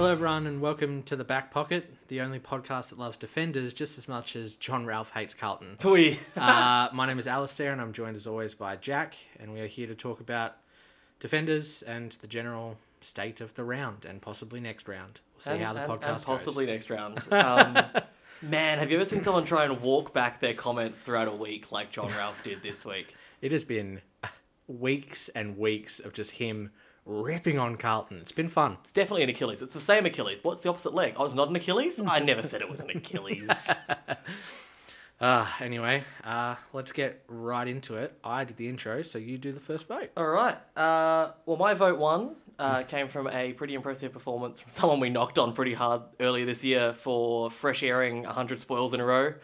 Hello, everyone, and welcome to the Back Pocket, the only podcast that loves defenders just as much as Jon Ralph hates Carlton. We uh, my name is Alistair, and I'm joined as always by Jack, and we are here to talk about defenders and the general state of the round and possibly next round. We'll see and, how the and- podcast and possibly goes. next round. Um, man, have you ever seen someone try and walk back their comments throughout a week like Jon Ralph did this week? It has been weeks and weeks of just him ripping on Carlton. It's been fun. It's definitely an Achilles. It's the same Achilles. What's the opposite leg? Oh, it's not an Achilles. I never said it was an Achilles. Uh, anyway, uh, let's get right into it. I did the intro, so you do the first vote. All right. Uh, well, my vote one uh, came from a pretty impressive performance from someone we knocked on pretty hard earlier this year for fresh airing 100 spoils in a row.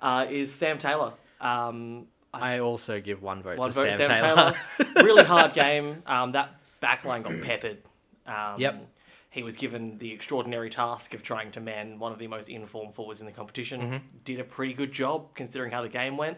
Uh, is Sam Taylor. Um, I also give one vote One to vote, Sam, Sam, Taylor. Taylor. really hard game. Um, that backline got peppered. Um, Yep. He was given the extraordinary task of trying to man one of the most informed forwards in the competition. Mm-hmm. Did a pretty good job considering how the game went.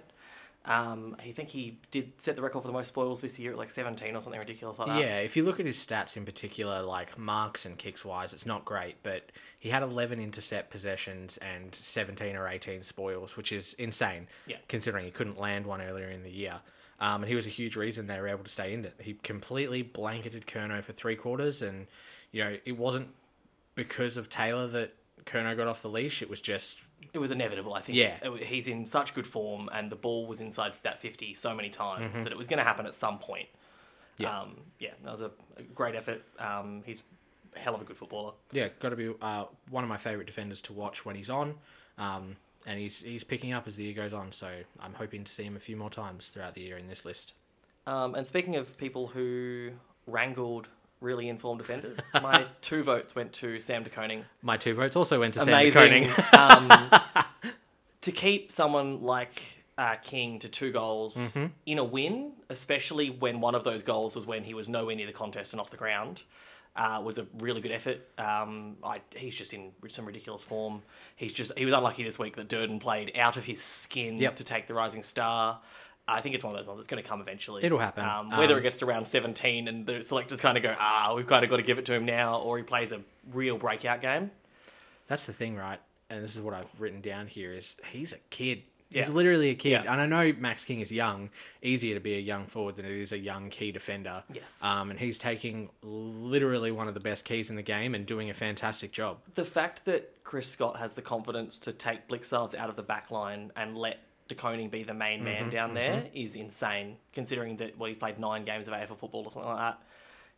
Um, I think he did set the record for the most spoils this year at like 17 or something ridiculous like that. Yeah, if you look at his stats in particular, like marks and kicks wise, it's not great, but he had 11 intercept possessions and 17 or 18 spoils, which is insane, Yeah. considering he couldn't land one earlier in the year. Um, and he was a huge reason they were able to stay in it. He completely blanketed Curnow for three quarters, and, you know, it wasn't because of Taylor that Curnow got off the leash, it was just It was inevitable, I think. Yeah. It- He's in such good form, and the ball was inside that 50 so many times that it was going to happen at some point. Mm-hmm. Yeah. Um, yeah, that was a, a great effort. Um, he's a hell of a good footballer. yeah, got to be uh, one of my favorite defenders to watch when he's on. Um, and he's he's picking up as the year goes on, so I'm hoping to see him a few more times throughout the year in this list. Um, and speaking of people who wrangled really informed defenders, my two votes went to Sam De Koning. My two votes also went to Amazing. Sam De Koning. um, to keep someone like uh, King to two goals Mm-hmm. in a win, especially when one of those goals was when he was nowhere near the contest and off the ground, uh, was a really good effort. Um, I, he's just in some ridiculous form. He's just he was unlucky this week that Durden played out of his skin Yep. to take the Rising Star. I think it's one of those ones that's going to come eventually. It'll happen. Um, whether Um, it gets to round 17 and the selectors kind of go, ah, we've kind of got to give it to him now, or he plays a real breakout game. That's the thing, right? And this is what I've written down here: is he's a kid. He's Yeah. literally a kid, Yeah. and I know Max King is young. Easier to be a young forward than it is a young key defender. Yes. Um, and he's taking literally one of the best keys in the game and doing a fantastic job. The fact that Chris Scott has the confidence to take Blicavs out of the back line and let De Koning be the main man down there is insane, considering that well, he's played nine games of AFL football or something like that.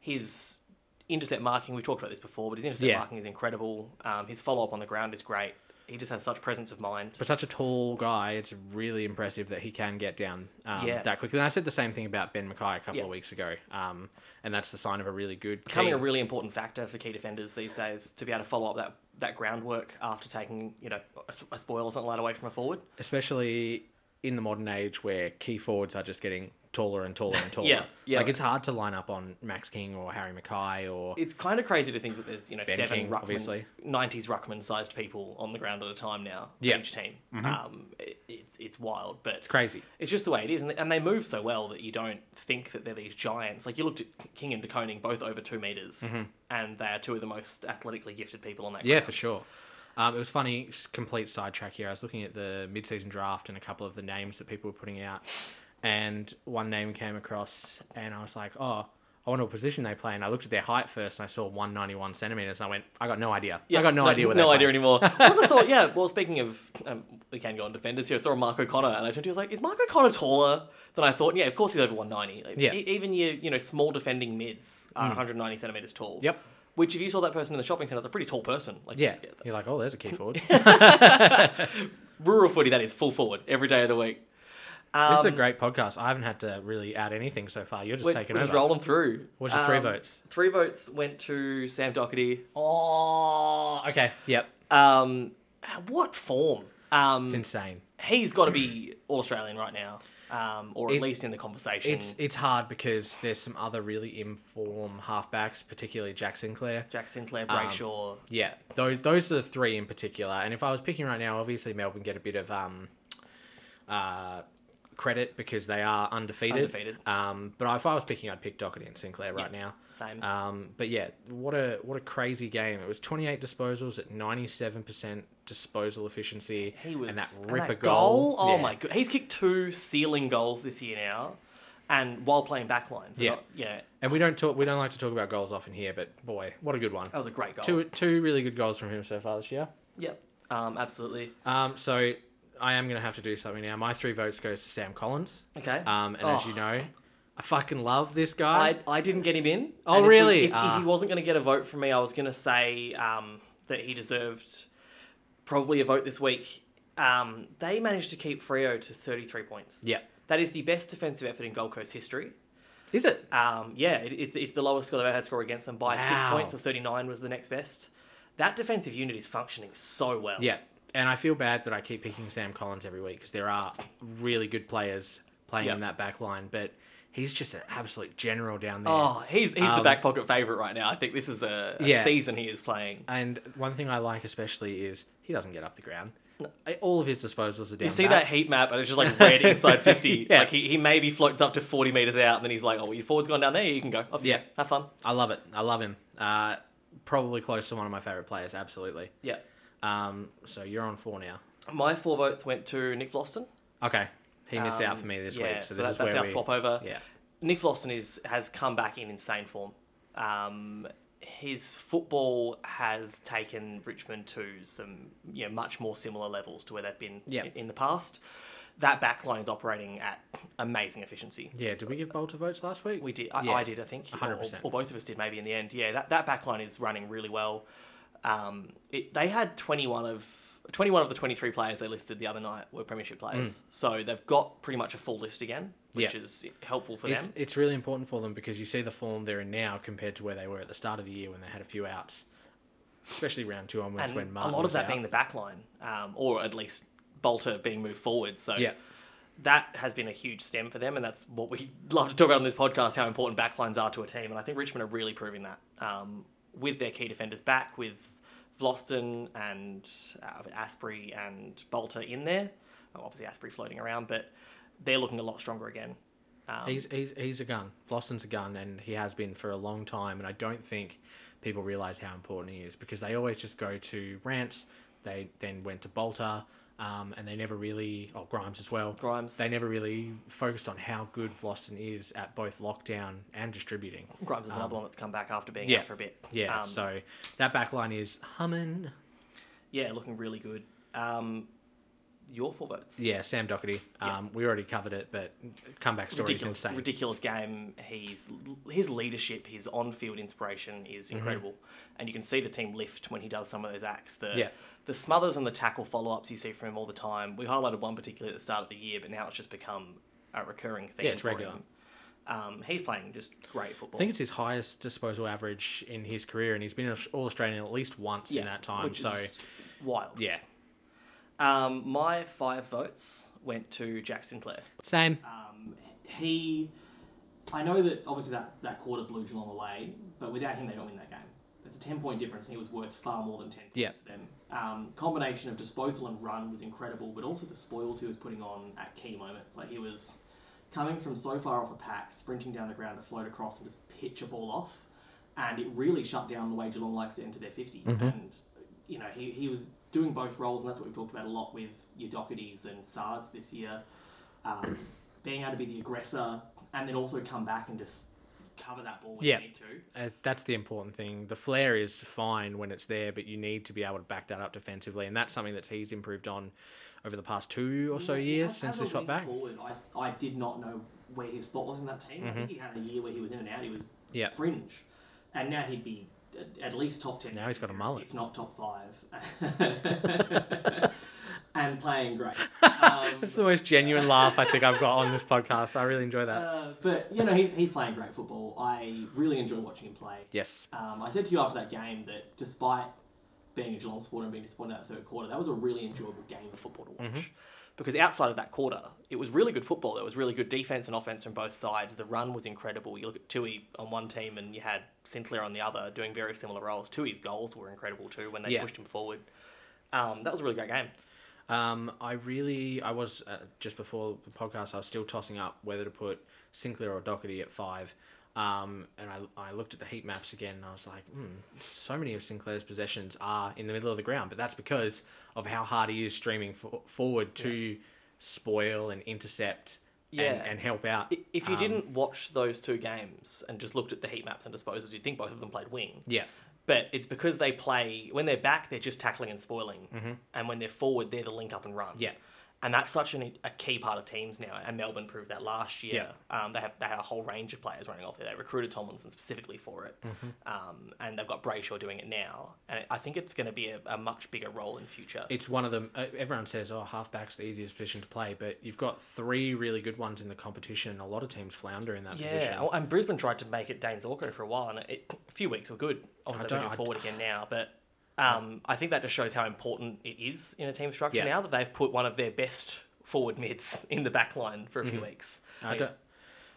His intercept marking, we've talked about this before, but his intercept Yeah. marking is incredible. Um, his follow up on the ground is great. He just has such presence of mind. For such a tall guy, it's really impressive that he can get down um, Yeah. that quickly. And I said the same thing about Ben McKay a couple Yeah. of weeks ago, um, and that's the sign of a really good Becoming key. a really important factor for key defenders these days to be able to follow up that, that groundwork after taking you know a, a spoil or something like that away from a forward. especially in the modern age where key forwards are just getting taller and taller and taller. Yeah, yeah. Like it's hard to line up on Max King or Harry McKay or it's kind of crazy to think that there's you know Ben seven King, ruckman, obviously. 90s ruckman sized people on the ground at a time now for Yeah. Mm-hmm. each team. Um, it, it's it's wild, but it's crazy. it's just the way it is, and they, and they move so well that you don't think that they're these giants. Like you looked at King and De Koning, both over two meters, and they are two of the most athletically gifted people on that. Mm-hmm. Yeah, for sure. Um, it was funny, complete sidetrack here. I was looking at the mid-season draft and a couple of the names that people were putting out, and one name came across, and I was like, oh, I wonder what position they play. And I looked at their height first, and I saw 191 centimeters. And I went, I got no idea. Yeah, I got no, idea what no idea anymore. Also, saw yeah. Well, speaking of, um, we can go on defenders here. I saw Mark O'Connor, and I turned to you, I was like, "Is Mark O'Connor taller than I thought?" Yeah, of course he's over one ninety. Yeah. Mm. even your you know small defending mids are hundred ninety centimeters tall. Yep. Which, if you saw that person in the shopping centre, it's a pretty tall person. Like, Yeah. You're like, oh, there's a key forward. rural footy, that is full forward every day of the week. This is a great podcast. I haven't had to really add anything so far. You're just We're, taking we're over. just rolling through. What's your three Um, votes? Three votes went to Sam Docherty. Oh, okay. Yep. Um, what form? Um, It's insane. he's got to be all Australian right now, um, or at It's- least in the conversation. It's it's hard because there's some other really informed halfbacks, particularly Jack Sinclair. Jack Sinclair, Um, Yeah, those those are the three in particular. And if I was picking right now, obviously Melbourne get a bit of um, uh, credit because they are undefeated. Undefeated. Um, but if I was picking, I'd pick Docherty and Sinclair right now. Same. Um, but yeah, what a what a crazy game! It was twenty eight disposals at ninety seven percent disposal efficiency. He was and that and ripper that goal. Oh Yeah. my god, he's kicked two ceiling goals this year now, and while playing backline. So Yeah. not- yeah, And we don't talk. We don't like to talk about goals often here, but boy, what a good one! that was a great goal. Two two really good goals from him so far this year. Yep, um, absolutely. Um, so I am gonna have to do something now. My three votes goes to Sam Collins. Okay. Um, and as Oh. you know, I fucking love this guy. I, I didn't get him in. Oh, And if we- really? if, Ah. if he wasn't going to get a vote from me, I was going to say um, that he deserved probably a vote this week. Um, they managed to keep Freo to 33 points. yeah. That is the best defensive effort in Gold Coast history. Is it? Um, yeah, it, it's, it's the lowest score they've ever had score against them by six points, or 39 was the next best. That defensive unit is functioning so well. Yeah. And I feel bad that I keep picking Sam Collins every week because there are really good players playing Yep. in that back line, but he's just an absolute general down there. Oh, he's, he's the Um, back pocket favourite right now. I think this is a, a Yeah. season he is playing. And one thing I like especially is he doesn't get up the ground. All of his disposals are down. You see back. that heat map, and it's just like red inside 50. Yeah. Like he, he maybe floats up to 40 metres out, and then he's like, oh, well, your forward's gone down there, you can go. Off Yeah. go. Have fun. I love it. I love him. Uh, probably close to one of my favorite players. Absolutely. Yeah. Um, so you're on four now. My four votes went to Nick Vlastuin. Okay. He missed out Um, for me this yeah, week, so, so this that, is that's where our we, swap over. Yeah. Nick Vlastuin is has come back in insane form. Um, his football has taken Richmond to some you know much more similar levels to where they've been Yeah. in, in the past. That backline is operating at amazing efficiency. Yeah. Did we give Balta votes last week? We did. I, Yeah. I did. I think, or, 100%. or both of us did. Maybe in the end. Yeah, that that backline is running really well. Um, it, they had twenty one of twenty one of the twenty three players they listed the other night were premiership players. So they've got pretty much a full list again, which Mm. Yeah. is helpful for It's, them. it's really important for them because you see the form they're in now compared to where they were at the start of the year when they had a few outs, especially round two onwards and when a lot of that out. being the backline, um, or at least Balta being moved forward. So Yeah. that has been a huge stem for them, and that's what we love to talk about on this podcast: how important backlines are to a team. And I think Richmond are really proving that um, with their key defenders back, with Vlastuin and uh, Asprey and Balta in there. Obviously, Asprey floating around, but they're looking a lot stronger again. Um, He's, he's, he's a gun. Vlastuin's a gun, and he has been for a long time. And I don't think people realize how important he is because they always just go to Rance. They then went to Balta, um, and they never really, oh Grimes as well. Grimes. They never really focused on how good Vlastuin is at both lockdown and distributing. Grimes is another one that's come back after being Um, yeah. out for a bit. Yeah, Um, so that back line is humming. yeah, looking really good. Um, your four votes. Yeah, Sam Docherty. Um, we already covered it, but comeback story is ridiculous, insane. ridiculous game. He's his leadership, his on-field inspiration is incredible, and you can see the team lift when he does some of those acts. The Mm-hmm. Yeah. The smothers and the tackle follow-ups you see from him all the time. We highlighted one particularly at the start of the year, but now it's just become a recurring thing. Yeah, it's for regular. Him. Um, he's playing just great football. I think it's his highest disposal average in his career, and he's been All Australian at least once in that time. which So, is wild. yeah. Um, my five votes went to Jack Sinclair. Same. Um, he, I know that obviously that, that quarter blew Geelong away, but without him they don't win that game. It's a ten point difference, and he was worth far more than ten points Yeah. to them. Um, combination of disposal and run was incredible, but also the spoils he was putting on at key moments. Like he was coming from so far off a pack, sprinting down the ground to float across and just pitch a ball off, and it really shut down the way Geelong likes to enter their 50 And you know he, he was doing both roles, and that's what we've talked about a lot with your Docherty's and Sards this year. Um, being able to be the aggressor and then also come back and just cover that ball when Yeah. you need to. Uh, that's the important thing. The flair is fine when it's there, but you need to be able to back that up defensively, and that's something that he's improved on over the past two or so Yeah, years as- since as he wing back. Forward, I, I did not know where his spot was in that team. I think he had a year where he was in and out. He was Mm-hmm. Fringe, and now he'd be at, at least top ten. Now he's got a mullet. if not top five, and playing great. Um, That's the most genuine laugh I think I've got on this podcast. I really enjoy that. uh, but you know he's, he's playing great football. I really enjoy watching him play. yes. Um, I said to you after that game that despite being a Geelong supporter and being disappointed at the third quarter, that was a really enjoyable game of football to watch. Mm-hmm. Because outside of that quarter, it was really good football. There was really good defense and offense from both sides. The run was incredible. You look at Tuohy on one team and you had Sinclair on the other doing very similar roles. Tuohy's goals were incredible too when they Yeah. pushed him forward. Um, that was a really great game. Um, I really, I was uh, just before the podcast, I was still tossing up whether to put Sinclair or Docherty at five. Um, and I, I looked at the heat maps again and I was like, hmm, so many of Sinclair's possessions are in the middle of the ground, but that's because of how hard he is streaming for, forward to spoil and intercept Yeah. and, and help out. If you Um, didn't watch those two games and just looked at the heat maps and disposals, you'd think both of them played wing. Yeah. But it's because they play when they're back, they're just tackling and spoiling, and when they're forward, they're the link up and run. Mm-hmm. Yeah. And that's such an, a key part of teams now. And Melbourne proved that last year. Yeah. Um, they have they had a whole range of players running off there. They recruited Tomlinson specifically for it, Mm-hmm. um, and they've got Brayshaw doing it now. And I think it's going to be a, a much bigger role in future. It's one of them. uh, Everyone says, "Oh, halfback's the easiest position to play," but you've got three really good ones in the competition. A lot of teams flounder in that position. Yeah, and Brisbane tried to make it Dane Zorko for a while, and it, a few weeks were good. Obviously, they're don't- moving I- forward again now, but um, I think that just shows how important it is in a team structure Yeah. now that they've put one of their best forward mids in the back line for a Mm-hmm. few weeks. I, don't,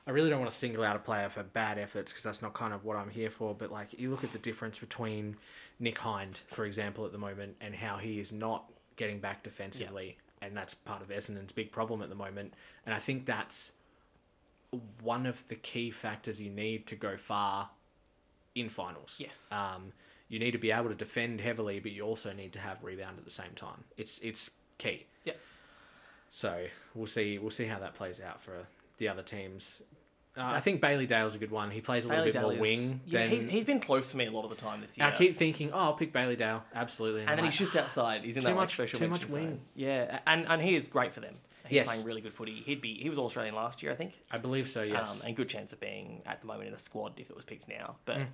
I really don't want to single out a player for bad efforts because that's not kind of what I'm here for. But like, you look at the difference between Nick Hind, for example, at the moment, and how he is not getting back defensively, and that's part of Essendon's big problem at the moment. And I think that's one of the key factors you need to go far in finals. Yes. Um, you need to be able to defend heavily, but you also need to have rebound at the same time. It's it's key. yeah. So we'll see. We'll see how that plays out for the other teams. Uh, I think Bailey Dale's is a good one. He plays a little Bailey bit Dale more is- wing Yeah, than. he's, he's been close to me a lot of the time this year. I keep thinking, oh, I'll pick Bailey Dale. Absolutely. and I'm then like, he's just outside. He's in Too that like much- special too much zone. wing. Yeah, and and he is great for them. He's Yes. playing really good footy. He'd be he was all Australian last year, I think. I believe so. Yes. um, and good chance of being at the moment in a squad if it was picked now. But Mm.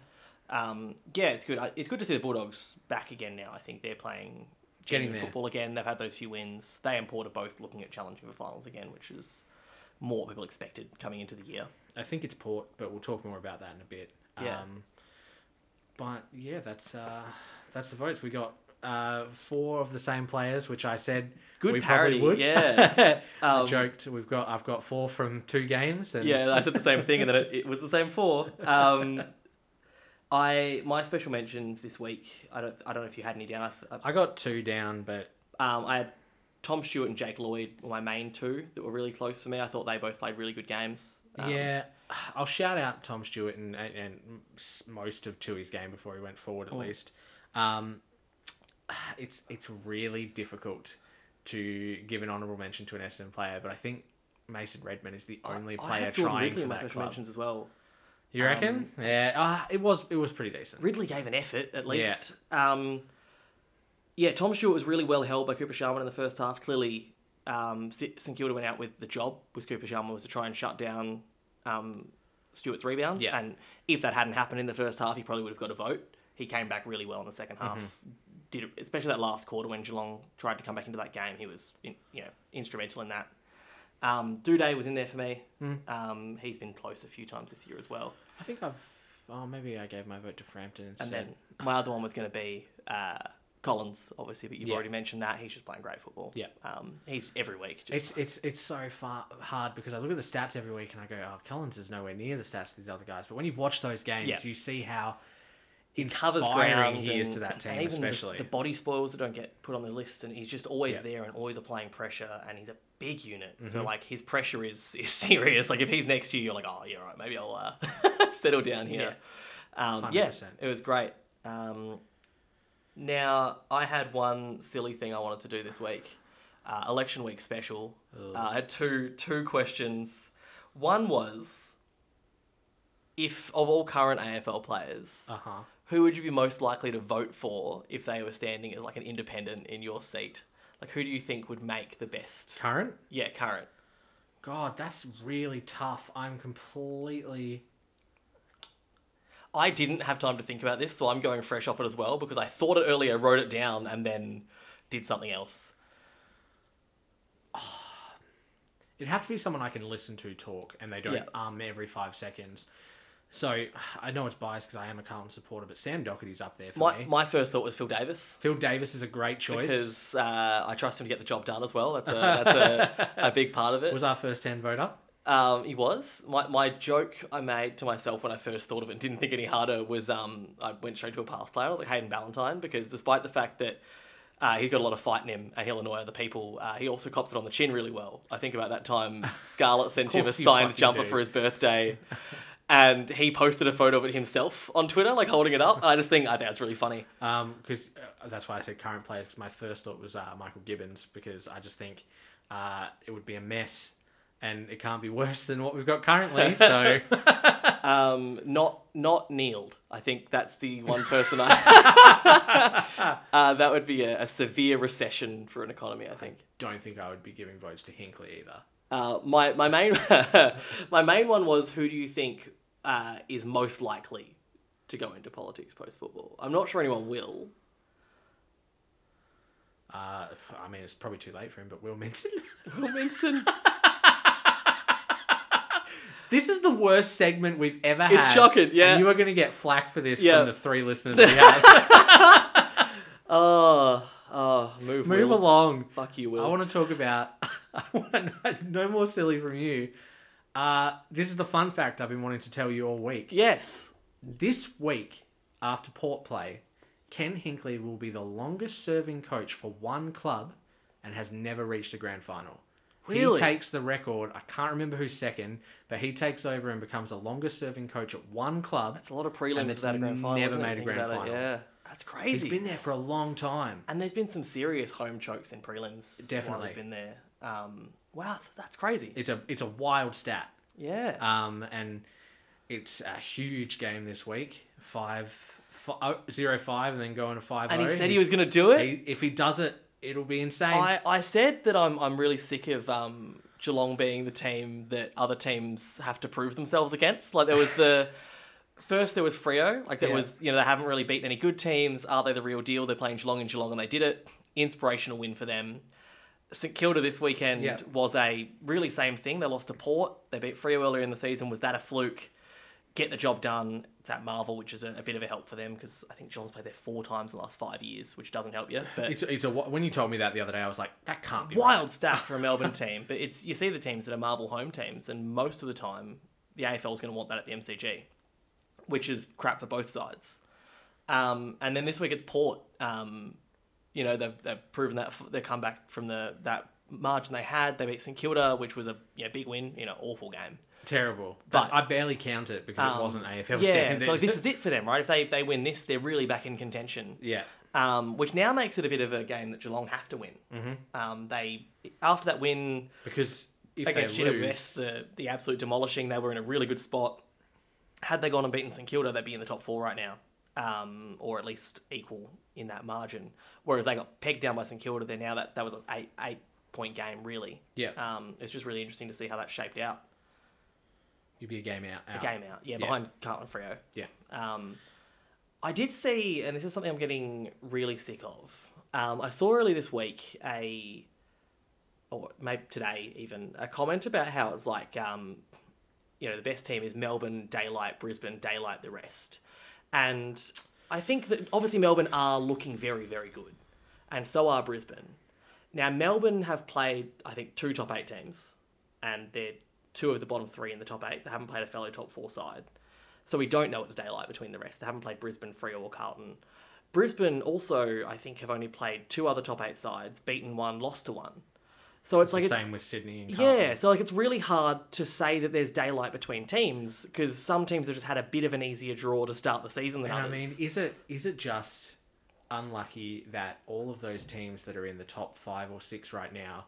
Um, yeah, it's good. It's good to see the Bulldogs back again now. I think they're playing Getting football again. They've had those few wins. They and Port are both looking at challenging for finals again, which is more people expected coming into the year. I think it's Port, but we'll talk more about that in a bit. Yeah. Um, but yeah, that's uh, that's the votes. We got uh, four of the same players, which I said Good we parody, probably would. yeah. I Um, joked. We've got I've got four from two games. And Yeah, I said the same thing, and then it, it was the same four. Um, I my special mentions this week. I don't I don't know if you had any down. I, I got two down, but Um, I had Tom Stewart and Jake Lloyd were my main two that were really close for me. I thought they both played really good games. Um, yeah, I'll shout out Tom Stewart and, and, and most of Tuohy's game before he went forward at Mm. least. Um, it's it's really difficult to give an honourable mention to an Essendon player, but I think Mason Redmond is the only I player Jordan trying Ridley for that special club. mentions as well. You reckon? yeah, uh, it was it was pretty decent. Ridley gave an effort at least. Yeah. Um, yeah, Tom Stewart was really well held by Cooper Sharman in the first half. Clearly, um, St Kilda went out with the job with Cooper Sharman was to try and shut down um, Stewart's rebound. Yeah. And if that hadn't happened in the first half, he probably would have got a vote. He came back really well in the second half. Mm-hmm. Did especially that last quarter when Geelong tried to come back into that game. He was in, you know instrumental in that. Um, Duday was in there for me. Mm. Um, he's been close a few times this year as well. I think I've oh maybe I gave my vote to Frampton instead. And then my other one was going to be uh, Collins, obviously, but you've Yeah. already mentioned that. He's just playing great football. Yeah. Um, he's every week. Just, It's it's it's so far hard because I look at the stats every week and I go, oh, Collins is nowhere near the stats of these other guys. But when you watch those games, Yeah. you see how he covers ground. he is and- to that team, and even the- especially. the, body spoils that don't get put on the list, and he's just always Yeah. there and always applying pressure, and he's a big unit. So Mm-hmm. like his pressure is is serious. Like if he's next to you, you're like, oh, yeah, right, maybe I'll uh, settle down here. Um, yeah, 100%. it was great. Um, now I had one silly thing I wanted to do this week. Uh, election week special. Uh, I had two two questions. One was, if of all current AFL players, uh huh. who would you be most likely to vote for if they were standing as like an independent in your seat? Like, who do you think would make the best? Current. Yeah, current. God, that's really tough. I'm completely. I didn't have time to think about this, so I'm going fresh off it as well because I thought it earlier, wrote it down, and then did something else. It'd have to be someone I can listen to talk and they don't Yeah. um every five seconds. So I know it's biased because I am a Carlton supporter, but Sam Docherty's up there for My, me. my first thought was Phil Davis Phil Davis is a great choice. because uh, I trust him to get the job done as well. That's a, that's a, a big part of it. was our first ten voter. Um, he was. My, my joke I made to myself when I first thought of it and didn't think any harder was um, I went straight to a past player. I was like Hayden Ballantyne because despite the fact that Uh, he got a lot of fight in him, and he'll annoy other people. Uh, he also cops it on the chin really well. I think about that time Scarlett sent him a signed jumper do. for his birthday, and he posted a photo of it himself on Twitter, like holding it up. I just think I think that's really funny. Um, because uh, that's why I said current players. 'cause my first thought was uh, Michael Gibbons because I just think uh, it would be a mess, and it can't be worse than what we've got currently. So Um, not not kneeled. I think that's the one person I. uh, that would be a, a severe recession for an economy. I think. don't think I would be giving votes to Hinkley either. Uh, my my main my main one was who do you think uh, is most likely to go into politics post football? I'm not sure anyone will. Uh, I mean, it's probably too late for him, but Will Minson. Will Minson. This is the worst segment we've ever had. It's shocking, yeah. And you are going to get flack for this Yeah. from the three listeners we have. Oh, oh, move, Move Will. along. Fuck you, Will. I want to talk about. I want no more silly from you. Uh, this is the fun fact I've been wanting to tell you all week. Yes. This week, after Port play, Ken Hinkley will be the longest serving coach for one club and has never reached a grand final. Really? He takes the record. I can't remember who's second, but he takes over and becomes the longest serving coach at one club. It's a lot of prelims without a grand final. never made a grand about it, final. Yeah, that's He's crazy. been there for a long time. and there's been some serious home chokes in prelims. Definitely. he's been there. Um, wow, that's, that's crazy. It's a it's a wild stat. yeah. Um, and it's a huge game this week. Five, fi- oh, zero five, and then going to five. and he oh. said he was going to do it. he- if he does it, it'll be insane. I, I said that I'm I'm really sick of um, Geelong being the team that other teams have to prove themselves against. Like there was the first there was Freo. Like there Yeah. was you know they haven't really beaten any good teams. Are they the real deal? They're playing Geelong and Geelong and they did it. Inspirational win for them. St Kilda this weekend Yeah. was a really same thing. They lost to Port. They beat Freo earlier in the season. Was that a fluke? Get the job done. It's at Marvel, which is a, a bit of a help for them because I think John's played there four times in the last five years, which doesn't help you. But it's it's a when you told me that the other day, I was like, that can't be wild stat for a Melbourne team. But it's you see the teams that are Marvel home teams, and most of the time the AFL is going to want that at the MCG, which is crap for both sides. Um, and then this week it's Port. Um, you know they've, they've proven that f- they come back from the that margin they had. They beat St Kilda, which was a you know, big win. You know, awful game. Terrible. That's, But- I barely count it because it Um, wasn't AFL yeah, standard. so like, this is it for them, right? If they if they win this, they're really back in contention. yeah, Um, which now makes it a bit of a game that Geelong have to win. Mm-hmm. Um, they after that win because if against they lose, West, the, the absolute demolishing. They were in a really good spot. Had they gone and beaten St Kilda, they'd be in the top four right now, um, or at least equal in that margin. Whereas they got pegged down by St Kilda, they're now that that was an eight eight point game really. Yeah. Um, it's just really interesting to see how that shaped out. You'd be a game out. out. A game out, yeah, behind Carlton Freo. Yeah, Um, I did see, and this is something I'm getting really sick of. Um, I saw early this week a, or maybe today even, a comment about how it's like, um, you know, the best team is Melbourne, Daylight, Brisbane, Daylight, the rest. And I think that obviously Melbourne are looking very, very good. And so are Brisbane. Now, Melbourne have played, I think, two top eight teams, and they're two of the bottom three in the top eight. They haven't played a fellow top four side. So we don't know it's daylight between the rest. They haven't played Brisbane, Freo, or Carlton. Brisbane also, I think, have only played two other top eight sides, beaten one, lost to one. So it's, it's like the it's same with Sydney and Carlton. yeah, so like it's really hard to say that there's daylight between teams because some teams have just had a bit of an easier draw to start the season than And I mean, is it is it just unlucky that all of those teams that are in the top five or six right now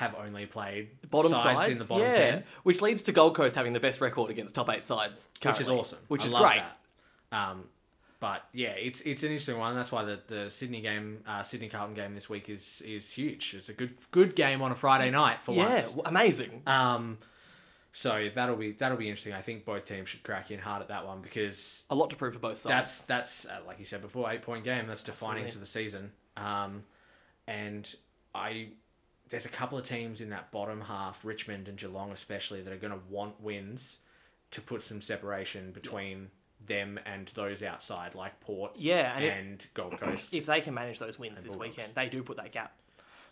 have only played bottom sides, sides, in the bottom yeah, ten, which leads to Gold Coast having the best record against top eight sides, which is awesome. which I is great. That. Um, but yeah, it's it's an interesting one. That's why the, the Sydney game, uh, Sydney Carlton game this week is is huge. It's a good good game on a Friday night for Yeah, once. w- amazing. Um, so that'll be that'll be interesting. I think both teams should crack in hard at that one because A lot to prove for both sides. that's that's uh, like you said before, eight point game. That's defining Absolutely. to the season. Um, and I there's a couple of teams in that bottom half, Richmond and Geelong especially, that are going to want wins to put some separation between them and those outside, like Port Yeah, and and, Gold Coast. if they can manage those wins this Bulldogs. weekend, they do put that gap,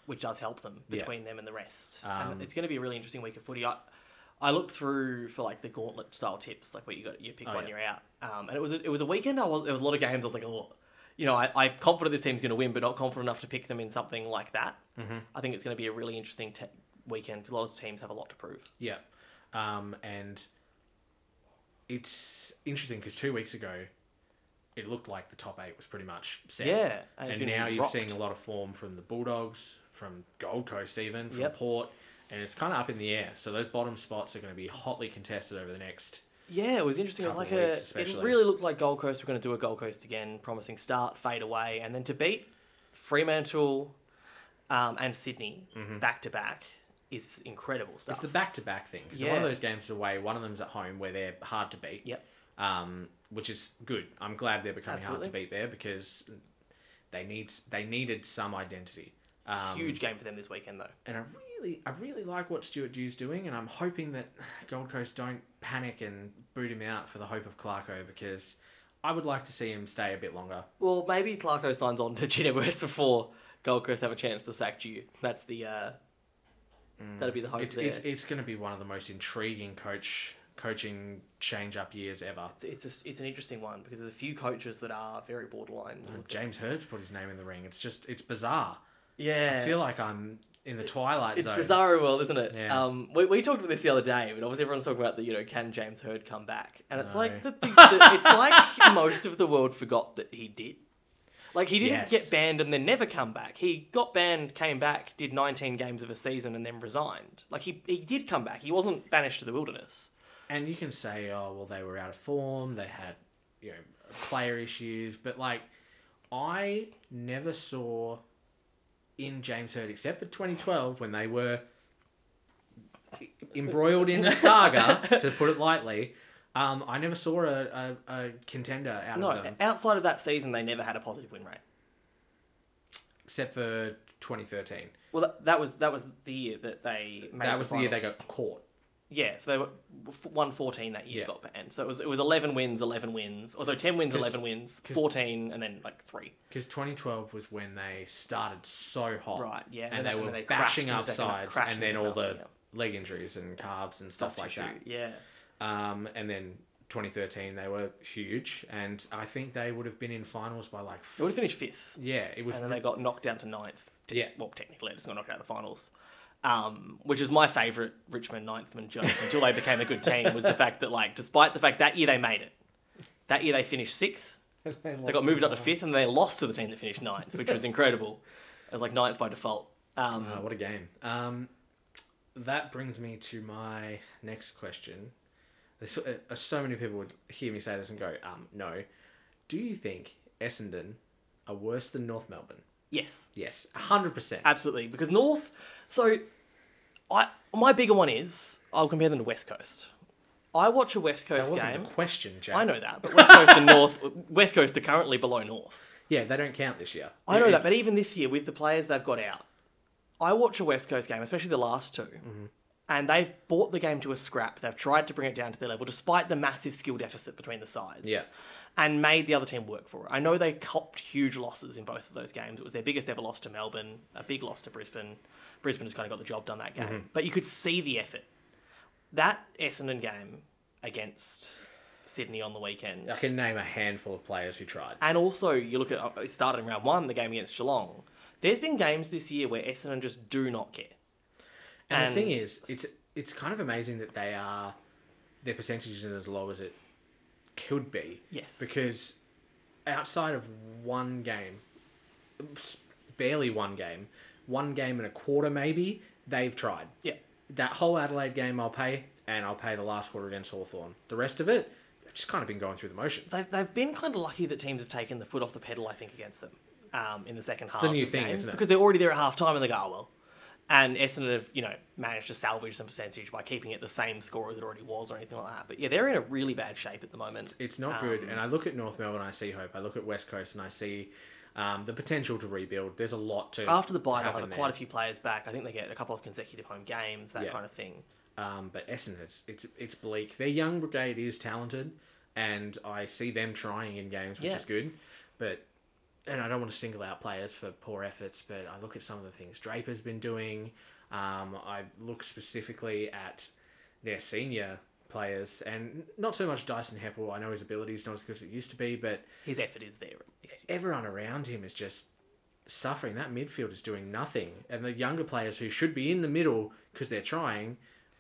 which does help them Yeah. between them and the rest. Um, and it's going to be a really interesting week of footy. I, I looked through for like the gauntlet style tips, like where you got you pick Oh, one, yeah. you're out. Um, and it was a, it was a weekend. I was there was a lot of games. I was like, oh, you know, I, I'm confident this team's going to win, but not confident enough to pick them in something like that. Mm-hmm. I think it's going to be a really interesting te- weekend because a lot of teams have a lot to prove. Yeah. Um, and it's interesting because two weeks ago, it looked like the top eight was pretty much set. Yeah, and now you're rocked. seeing a lot of form from the Bulldogs, from Gold Coast, even from Yep. Port, and it's kind of up in the air. So those bottom spots are going to be hotly contested over the next. Yeah, it was interesting. It was like a. weeks It really looked like Gold Coast were going to do a Gold Coast again, promising start, fade away, and then to beat Fremantle um, and Sydney back to back is incredible stuff. It's the back to back thing. Because one of those games is away, one of them's at home where they're hard to beat. Yep. Um, which is good. I'm glad they're becoming hard to beat there because they need they needed some identity. Um, Huge game for them this weekend, though. and I really, I really like what Stuart Dew's doing, and I'm hoping that Gold Coast don't panic and boot him out for the hope of Clarko because I would like to see him stay a bit longer. Well, maybe Clarko signs on to GWS before Gold Coast have a chance to sack Dew. That's the. Uh, that'd be the hope It's there. it's, it's going to be one of the most intriguing coach coaching change up years ever. it's, it's, a, it's an interesting one because there's a few coaches that are very borderline. James Hird's put his name in the ring. It's just it's bizarre. Yeah. I feel like I'm in the twilight Zone. It's zone. bizarre world, isn't it? Yeah. Um, we, we talked about this the other day, but obviously everyone's talking about the you know can James Hird come back, and it's like the, the, the it's like most of the world forgot that he did. Like he didn't Yes. get banned and then never come back. He got banned, came back, did 19 games of a season, and then resigned. Like he he did come back. He wasn't banished to the wilderness. And you can say, oh well, they were out of form. They had you know player issues, but like I never saw in James Hird except for 2012 when they were embroiled in a saga, to put it lightly. Um, I never saw a, a, a contender out No, of them No, outside of that season, they never had a positive win rate. except for 2013. Well, that, that was that was the year that they made. That was the year they got caught. Yeah, so they were one fourteen that year. Yeah. Got banned. So it was it was eleven wins, eleven wins. Or so ten wins, eleven wins, fourteen, and then like three. Because 2012 was when they started so hot. Right, yeah, And, and they then- were and they bashing up sides, crashed and then all the half, leg injuries and calves and stuff like Tissue, that. Yeah. Um, and then 2013 they were huge, and I think they would have been in finals by like. They would have finished fifth, Yeah, it was. and then they got knocked down to ninth. Yeah. Well, technically, they just got knocked out of the finals. Um, which is my favourite Richmond ninthman joke until they became a good team was the fact that like despite the fact that year they made it, that year they finished sixth. They got moved up to fifth and they lost to the team that finished ninth, which was incredible. It was like ninth by default. Um, Uh, what a game. Um, that brings me to my next question. There's, uh, so many people would hear me say this and go, um, no. Do you think Essendon are worse than North Melbourne? yes. Yes, 100%. Absolutely, because North. So, I my bigger one is I'll compare them to West Coast. I watch a West That Coast wasn't game. the question, Jack. I know that, but West Coast and North, West Coast are currently below North. Yeah, they don't count this year. I know that, but even this year with the players they've got out, I watch a West Coast game, especially the last 2 Mm-hmm. And they've brought the game to a scrap. They've tried to bring it down to their level, despite the massive skill deficit between the sides. Yeah. And made the other team work for it. I know they copped huge losses in both of those games. It was their biggest ever loss to Melbourne, a big loss to Brisbane. Brisbane just kind of got the job done that game. Mm-hmm. But you could see the effort. That Essendon game against Sydney on the weekend. I can name a handful of players who tried. And also, you look at uh, it started in round one, the game against Geelong. There's been games this year where Essendon just do not care. And, the thing is, it's it's kind of amazing that they are their percentages are as low as it could be. Yes. Because outside of one game, barely one game, one game and a quarter maybe, they've tried. Yeah, That whole Adelaide game I'll pay, and I'll pay the last quarter against Hawthorn. The rest of it, they've just kind of been going through the motions. they've, they've been kind of lucky that teams have taken the foot off the pedal. I think against them um, in the second half. the new thing, isn't it? Because they're already there at half time and they go, oh well. And Essendon have you know managed to salvage some percentage by keeping it the same score as it already was or anything like that. But yeah, they're in a really bad shape at the moment. It's not good. And I look at North Melbourne, I see hope. I look at West Coast, and I see um, the potential to rebuild. There's a lot to After the bye, they've got quite a few players back. I think they get a couple of consecutive home games, that Yeah. kind of thing. Um, but Essendon, it's, it's it's bleak. Their young brigade is talented, and I see them trying in games, which Yeah. is good. But and I don't want to single out players for poor efforts, but I look at some of the things Draper's been doing. Um, I look specifically at their senior players, and not so much Dyson Heppell. I know his ability is not as good as it used to be, but His effort is there everyone around him is just suffering. That midfield is doing nothing, and the younger players who should be in the middle because they're trying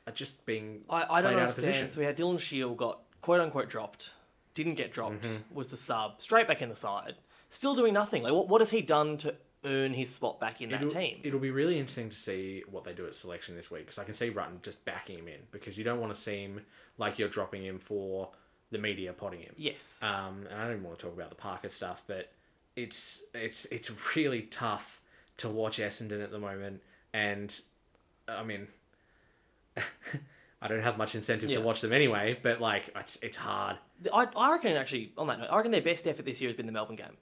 are just being I, I don't played out of understand. position. So we had Dylan Shiel got quote unquote dropped, didn't get dropped, Mm-hmm. was the sub, straight back in the side, still doing nothing. Like what, what has he done to earn his spot back in that it'll, team? It'll be really interesting to see what they do at selection this week because I can see Rutten just backing him in because you don't want to seem like you're dropping him for the media potting him. yes. Um, and I don't even want to talk about the Parker stuff, but it's it's it's really tough to watch Essendon at the moment, and I mean, I don't have much incentive Yeah. to watch them anyway. But like, it's it's hard. I, I reckon actually on that note, I reckon their best effort this year has been the Melbourne game.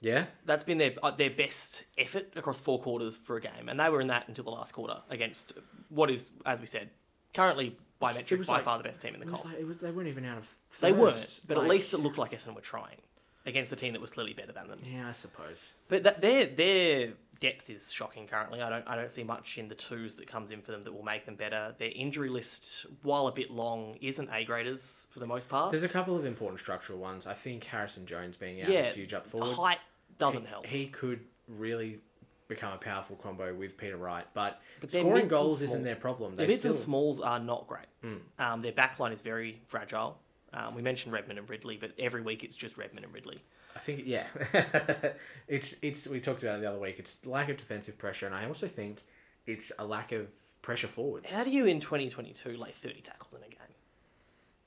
Yeah, That's been their uh, their best effort across four quarters for a game, and they were in that until the last quarter against what is, as we said, currently by metric by like- far the best team in the it comp. like, was, they weren't even out of. they weren't, but at least it looked like Essendon were trying against a team that was clearly better than them. Yeah, I suppose. But that their their depth is shocking currently. I don't I don't see much in the twos that comes in for them that will make them better. Their injury list, while a bit long, isn't A graders for the most part. There's a couple of important structural ones. I think Harrison Jones being out yeah, is huge up forward. height doesn't help. He could really become a powerful combo with Peter Wright, but, But scoring goals small- isn't their problem. Their They mids and smalls are not great. Hmm. Um, their backline is very fragile. Um, we mentioned Redmond and Ridley, but every week it's just Redmond and Ridley. I think yeah, it's it's we talked about it the other week. It's lack of defensive pressure, and I also think it's a lack of pressure forwards. How do you in 2022 lay 30 tackles in a game?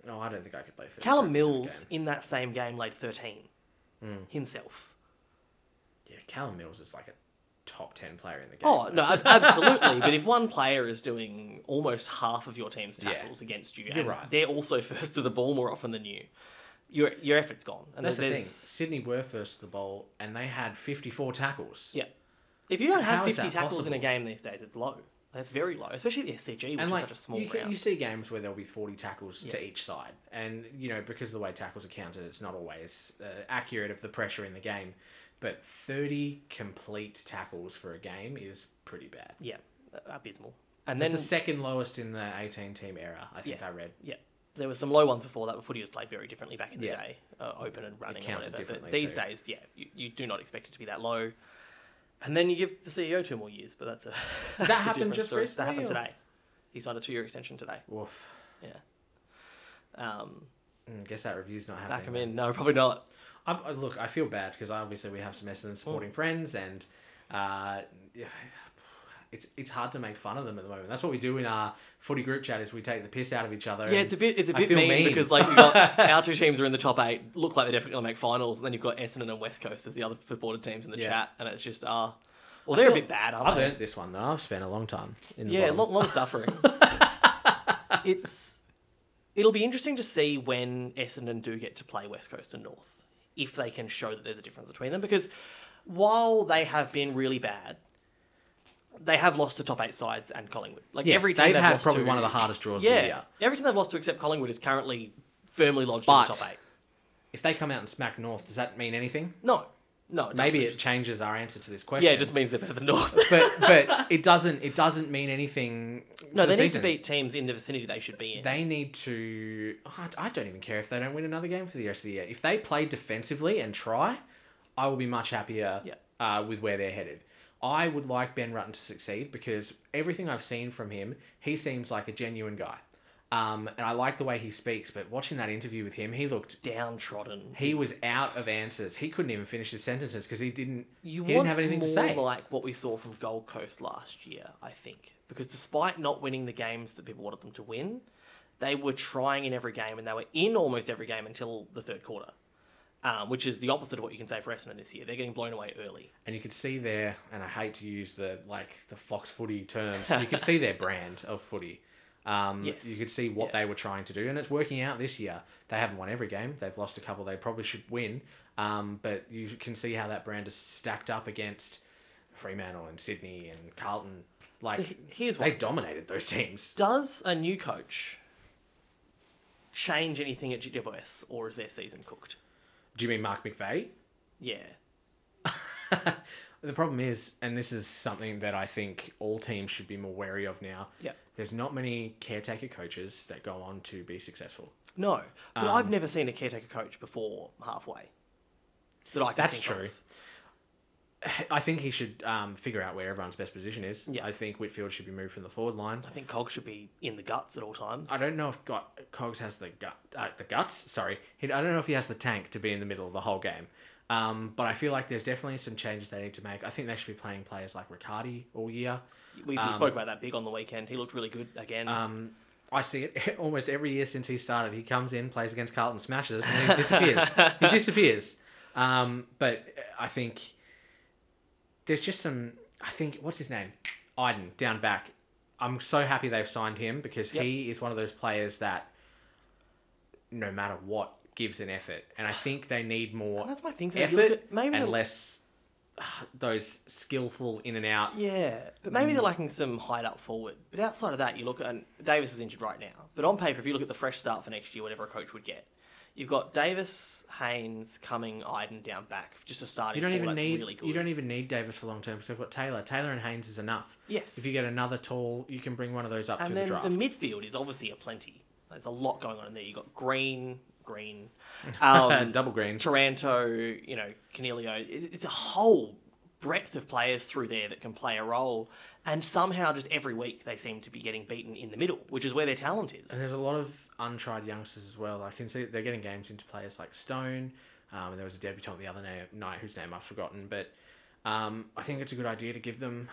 No, I don't think I could play. 30 Callum in Mills game. in that same game laid 13 Hmm. himself. Yeah, Callum Mills is like a top ten player in the game. Oh no, absolutely. but if one player is doing almost half of your team's Yeah. tackles against you, and right. they're also first to the ball more often than you, your your effort's gone. And That's the there's, thing. Sydney were first to the ball, and they had fifty-four tackles. Yeah, if you don't have is fifty that tackles in a possible? game these days, it's low. That's very low, especially the SCG, which and is such a small you, ground. you see games where there'll be 40 tackles to each side and you know because of the way tackles are counted it's not always uh, accurate of the pressure in the game but 30 complete tackles for a game is pretty bad Yeah, abysmal. And it's then the second lowest in the 18 team era i think Yeah. i read Yeah. There were some low ones before that, but footy was played very differently back in the Yeah. day, uh, open and running and whatever. But these too. days, yeah, you, you do not expect it to be that low. And then you give the CEO two more years, but that's a that's a happened just story. recently, That happened today. He signed a two-year extension today. Woof. Yeah. Um, Mm, guess that review's not happening. back him in. No, probably not. I, I- look i feel bad because obviously we have some Essendon Mm. supporting friends and uh, yeah, it's it's hard to make fun of them at the moment that's what we do in our footy group chat is we take the piss out of each other Yeah, it's a bit it's a bit mean, mean. because like you got our two teams are in the top eight, look like they're definitely gonna make finals, and then you've got Essendon and West Coast as the other supported teams in the Yeah. chat, and it's just uh well they're a bit bad, aren't I've they? earned this one though. I've spent a long time in the Yeah, long, long suffering. it's it'll be interesting to see when Essendon do get to play West Coast and North if they can show that there's a difference between them because while they have been really bad, they have lost to top eight sides and Collingwood. Like Yes, every team they've they've had lost probably to- one of the hardest draws of the Yeah, year. every team they've lost to except Collingwood is currently firmly lodged But- in the top eight. If they come out and smack North, does that mean anything? No, no, it Maybe doesn't. it changes our answer to this question. yeah, it just means they're better than North. but but it doesn't it doesn't mean anything. no, for they the need season. to beat teams in the vicinity they should be in. They need to. I- I don't even care if they don't win another game for the rest of the year. If they play defensively and try, I will be much happier Yeah. uh, with where they're headed. I would like Ben Rutten to succeed because everything I've seen from him, he seems like a genuine guy. Um, and I like the way he speaks, but watching that interview with him, he looked downtrodden. he was out of answers. He couldn't even finish his sentences because he didn't. You he didn't have anything more to say. like what we saw from Gold Coast last year, I think, because despite not winning the games that people wanted them to win, they were trying in every game, and they were in almost every game until the third quarter, um, which is the opposite of what you can say for Essendon this year. They're getting blown away early. and you could see their, and I hate to use the like the Fox Footy terms. you could see their brand of footy. Um, Yes. You could see what Yeah. they were trying to do, and it's working out this year. They haven't won every game. They've lost a couple. They probably should win. Um, but you can see how that brand is stacked up against Fremantle and Sydney and Carlton. Like So he- here's they what dominated those teams. does a new coach change anything at GWS, or is their season cooked? Do you mean Mark McVeigh? Yeah, The problem is, and this is something that I think all teams should be more wary of now. Yeah. there's not many caretaker coaches that go on to be successful. No, but Um, I've never seen a caretaker coach before halfway. That I can That's true. of. I think he should um, figure out where everyone's best position is. Yeah. I think Whitfield should be moved from the forward line. I think Cog should be in the guts at all times. I don't know if got Cogs has the gut, uh, the guts. Sorry, he, I don't know if he has the tank to be in the middle of the whole game. Um, but I feel like there's definitely some changes they need to make. I think they should be playing players like Riccardi all year. We, we spoke about that big on the weekend. He looked really good again. Um, I see it almost every year since he started. He comes in, plays against Carlton, smashes, and he disappears. he disappears. Um, but I think there's just some. I think what's his name, Idun down back. I'm so happy they've signed him because Yep. he is one of those players that, no matter what, gives an effort, and I think they need more And that's my thing. For them. You look effort at- maybe and less uh, those skillful in and out. Yeah, but maybe they're lacking some height up forward. But outside of that, you look at and Davis is injured right now. But on paper, if you look at the fresh start for next year, whatever a coach would get, you've got Davis, Haynes, Cumming, Idun down back, just a starting. You don't even that's need really good. you don't even need Davis for long term because they've got Taylor. Taylor and Haynes is enough. Yes. If you get another tall, you can bring one of those up and through then the the, midfield is obviously a plenty. There's a lot going on in there. You have got Green, Green, um, Double green. Taranto. you know, Coniglio. It's a whole breadth of players through there that can play a role. And somehow, just every week, they seem to be getting beaten in the middle, which is where their talent is. And there's a lot of untried youngsters as well. I can see they're getting games into players like Stone. Um, and there was a debutant the other night whose name I've forgotten. But um, I think it's a good idea to give them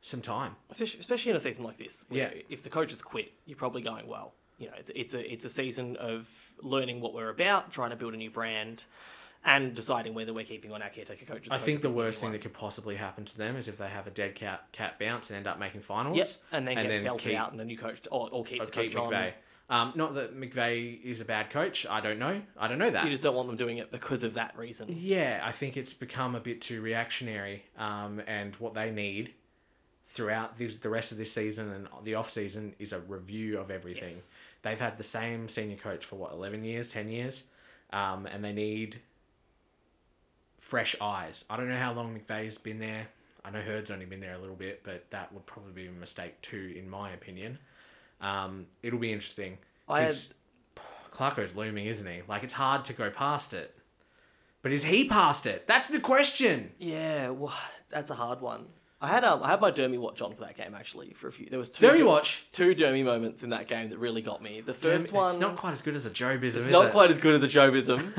some time. especially, especially in a season like this, where Yeah. if the coaches quit, you're probably going well. You know, it's, it's a it's a season of learning what we're about, trying to build a new brand, and deciding whether we're keeping on our caretaker coaches. I think the worst thing that could possibly happen to them is if they have a dead cat cat bounce and end up making finals. Yep, and then get then belted keep- out and a new coach, or, or keep or the keep coach on. McVeigh. Um, not that McVeigh is a bad coach. I don't know. I don't know that. You just don't want them doing it because of that reason. Yeah, I think it's become a bit too reactionary. Um, and what they need throughout this, the rest of this season and the off season is a review of everything. Yes. They've had the same senior coach for what eleven years, ten years, um, and they need fresh eyes. I don't know how long McVeigh's been there. I know Hurd's only been there a little bit, but that would probably be a mistake too, in my opinion. Um, it'll be interesting. I had- Clarko's looming, isn't he? Like it's hard to go past it. But is he past it? That's the question. Yeah, well, that's a hard one. I had um, I had my Dermie watch on for that game actually for a few. There was two Dermie Der- watch? two Dermie moments in that game that really got me. The first one, It's not quite as good as a Joe Bism, It's not it? quite as good as a Jobism.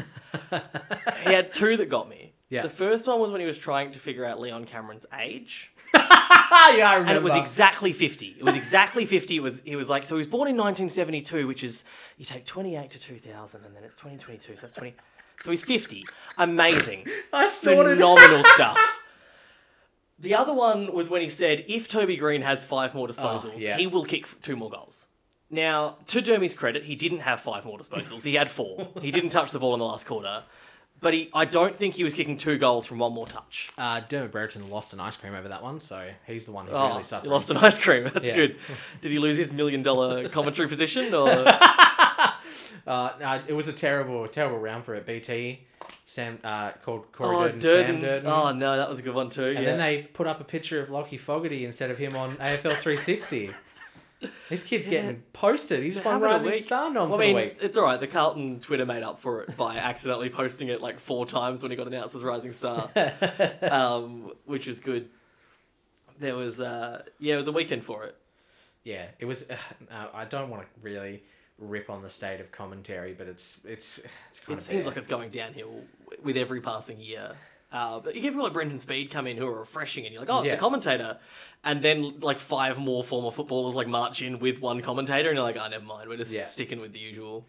he had two that got me. Yeah. The first one was when he was trying to figure out Leon Cameron's age, Ah, yeah, I remember. and it was exactly fifty. It was exactly fifty. It was he was like so he was born in nineteen seventy two, which is you take twenty eight to two thousand, and then it's twenty twenty two, so that's twenty. So he's fifty. Amazing, thought it- phenomenal stuff. The other one was when he said, if Toby Green has five more disposals, Oh, yeah. he will kick two more goals. Now, to Dermie's credit, he didn't have five more disposals. He had four. he didn't touch the ball in the last quarter. But he, I don't think he was kicking two goals from one more touch. Uh, Dermott Brereton lost an ice cream over that one, so he's the one who's Oh, really he suffering. lost an ice cream. That's Yeah. good. Did he lose his million dollar commentary position? Or Uh, no, it was a terrible, terrible round for it. BT, Sam uh, called Corey oh, Durdin, Durdin. Sam Durdin. Oh no, that was a good one too. and yeah. then they put up a picture of Lockie Fogarty instead of him on AFL 360. This kid's getting posted. He's won Rising. Star nom Well, for I mean, the week. it's all right. The Carlton Twitter made up for it by accidentally posting it like four times when he got announced as Rising Star, um, which is good. There was, uh, yeah, it was a weekend for it. Yeah, it was. Uh, uh, I don't want to really rip on the state of commentary, but it's it's it's It seems bad. like it's going downhill with every passing year. Uh, but you get people like Brenton Speed come in who are refreshing, and you're like, oh, it's Yeah. a commentator. And then like five more former footballers like march in with one commentator, and you're like, oh, never mind, we're just Yeah. sticking with the usual.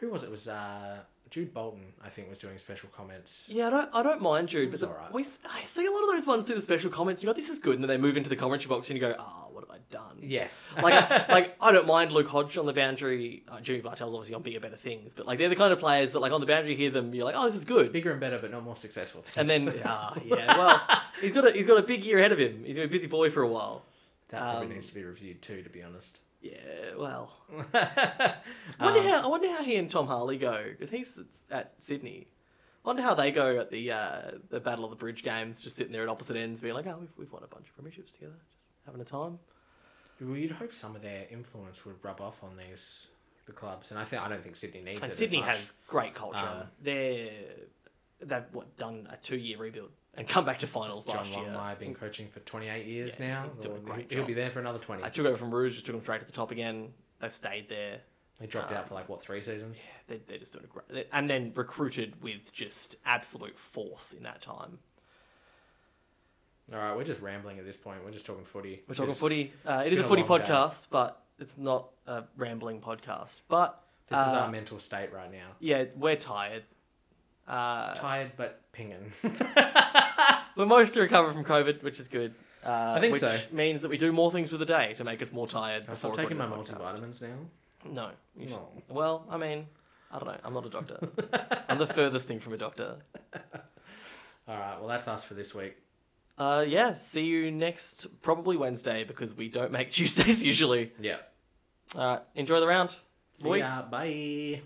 who was it? it was uh, Jude Bolton? I think was doing special comments. Yeah, I don't, I don't mind Jude, but the, alright. we I see a lot of those ones do the special comments. You go, this is good, and then they move into the commentary box, and you go, oh, what have I done? Yes. like, I, like I don't mind Luke Hodge on the boundary. Uh, Jimmy Bartel's obviously on bigger, better things, but like they're the kind of players that like on the boundary, you hear them, you're like, oh, this is good. Bigger and better, but not more successful. Things. And then, ah, yeah, well, he's got a he's got a big year ahead of him. He's been a busy boy for a while. that probably um, needs to be reviewed too, to be honest. Yeah, well, I wonder Um, how I wonder how he and Tom Harley go because he's at Sydney. I wonder how they go at the uh, the Battle of the Bridge games, just sitting there at opposite ends, being like, "Oh, we've, we've won a bunch of premierships together, just having a time." Well, you'd hope some of their influence would rub off on these the clubs, and I think I don't think Sydney needs And it. Sydney has great culture. Um, They're they've what done a two year rebuild and come back to finals John last year. Longmire been coaching for twenty eight years Yeah, now. he's doing a great He'll be there for another twenty. I took over from Roos, just took them straight to the top again. They've stayed there. They dropped out for like what three seasons? They they're just doing a great, they- and then recruited with just absolute force in that time. All right, we're just rambling at this point. We're just talking footy. We're talking Just- footy. Uh, it is a a footy day. podcast, but it's not a rambling podcast. But This is uh, our mental state right now. yeah, we're tired. Uh, Tired but pinging. we're mostly recovered from COVID, which is good. Uh, I think which so. means that we do more things with the day to make us more tired. I stop before taking my recording the podcast. multivitamins now. No. you No. Well, I mean, I don't know. I'm not a doctor. I'm the furthest thing from a doctor. All right, well that's us for this week. Uh, yeah. See you next, probably Wednesday, because we don't make Tuesdays usually. Yeah. All right. Enjoy the round. See Boy. ya. Bye.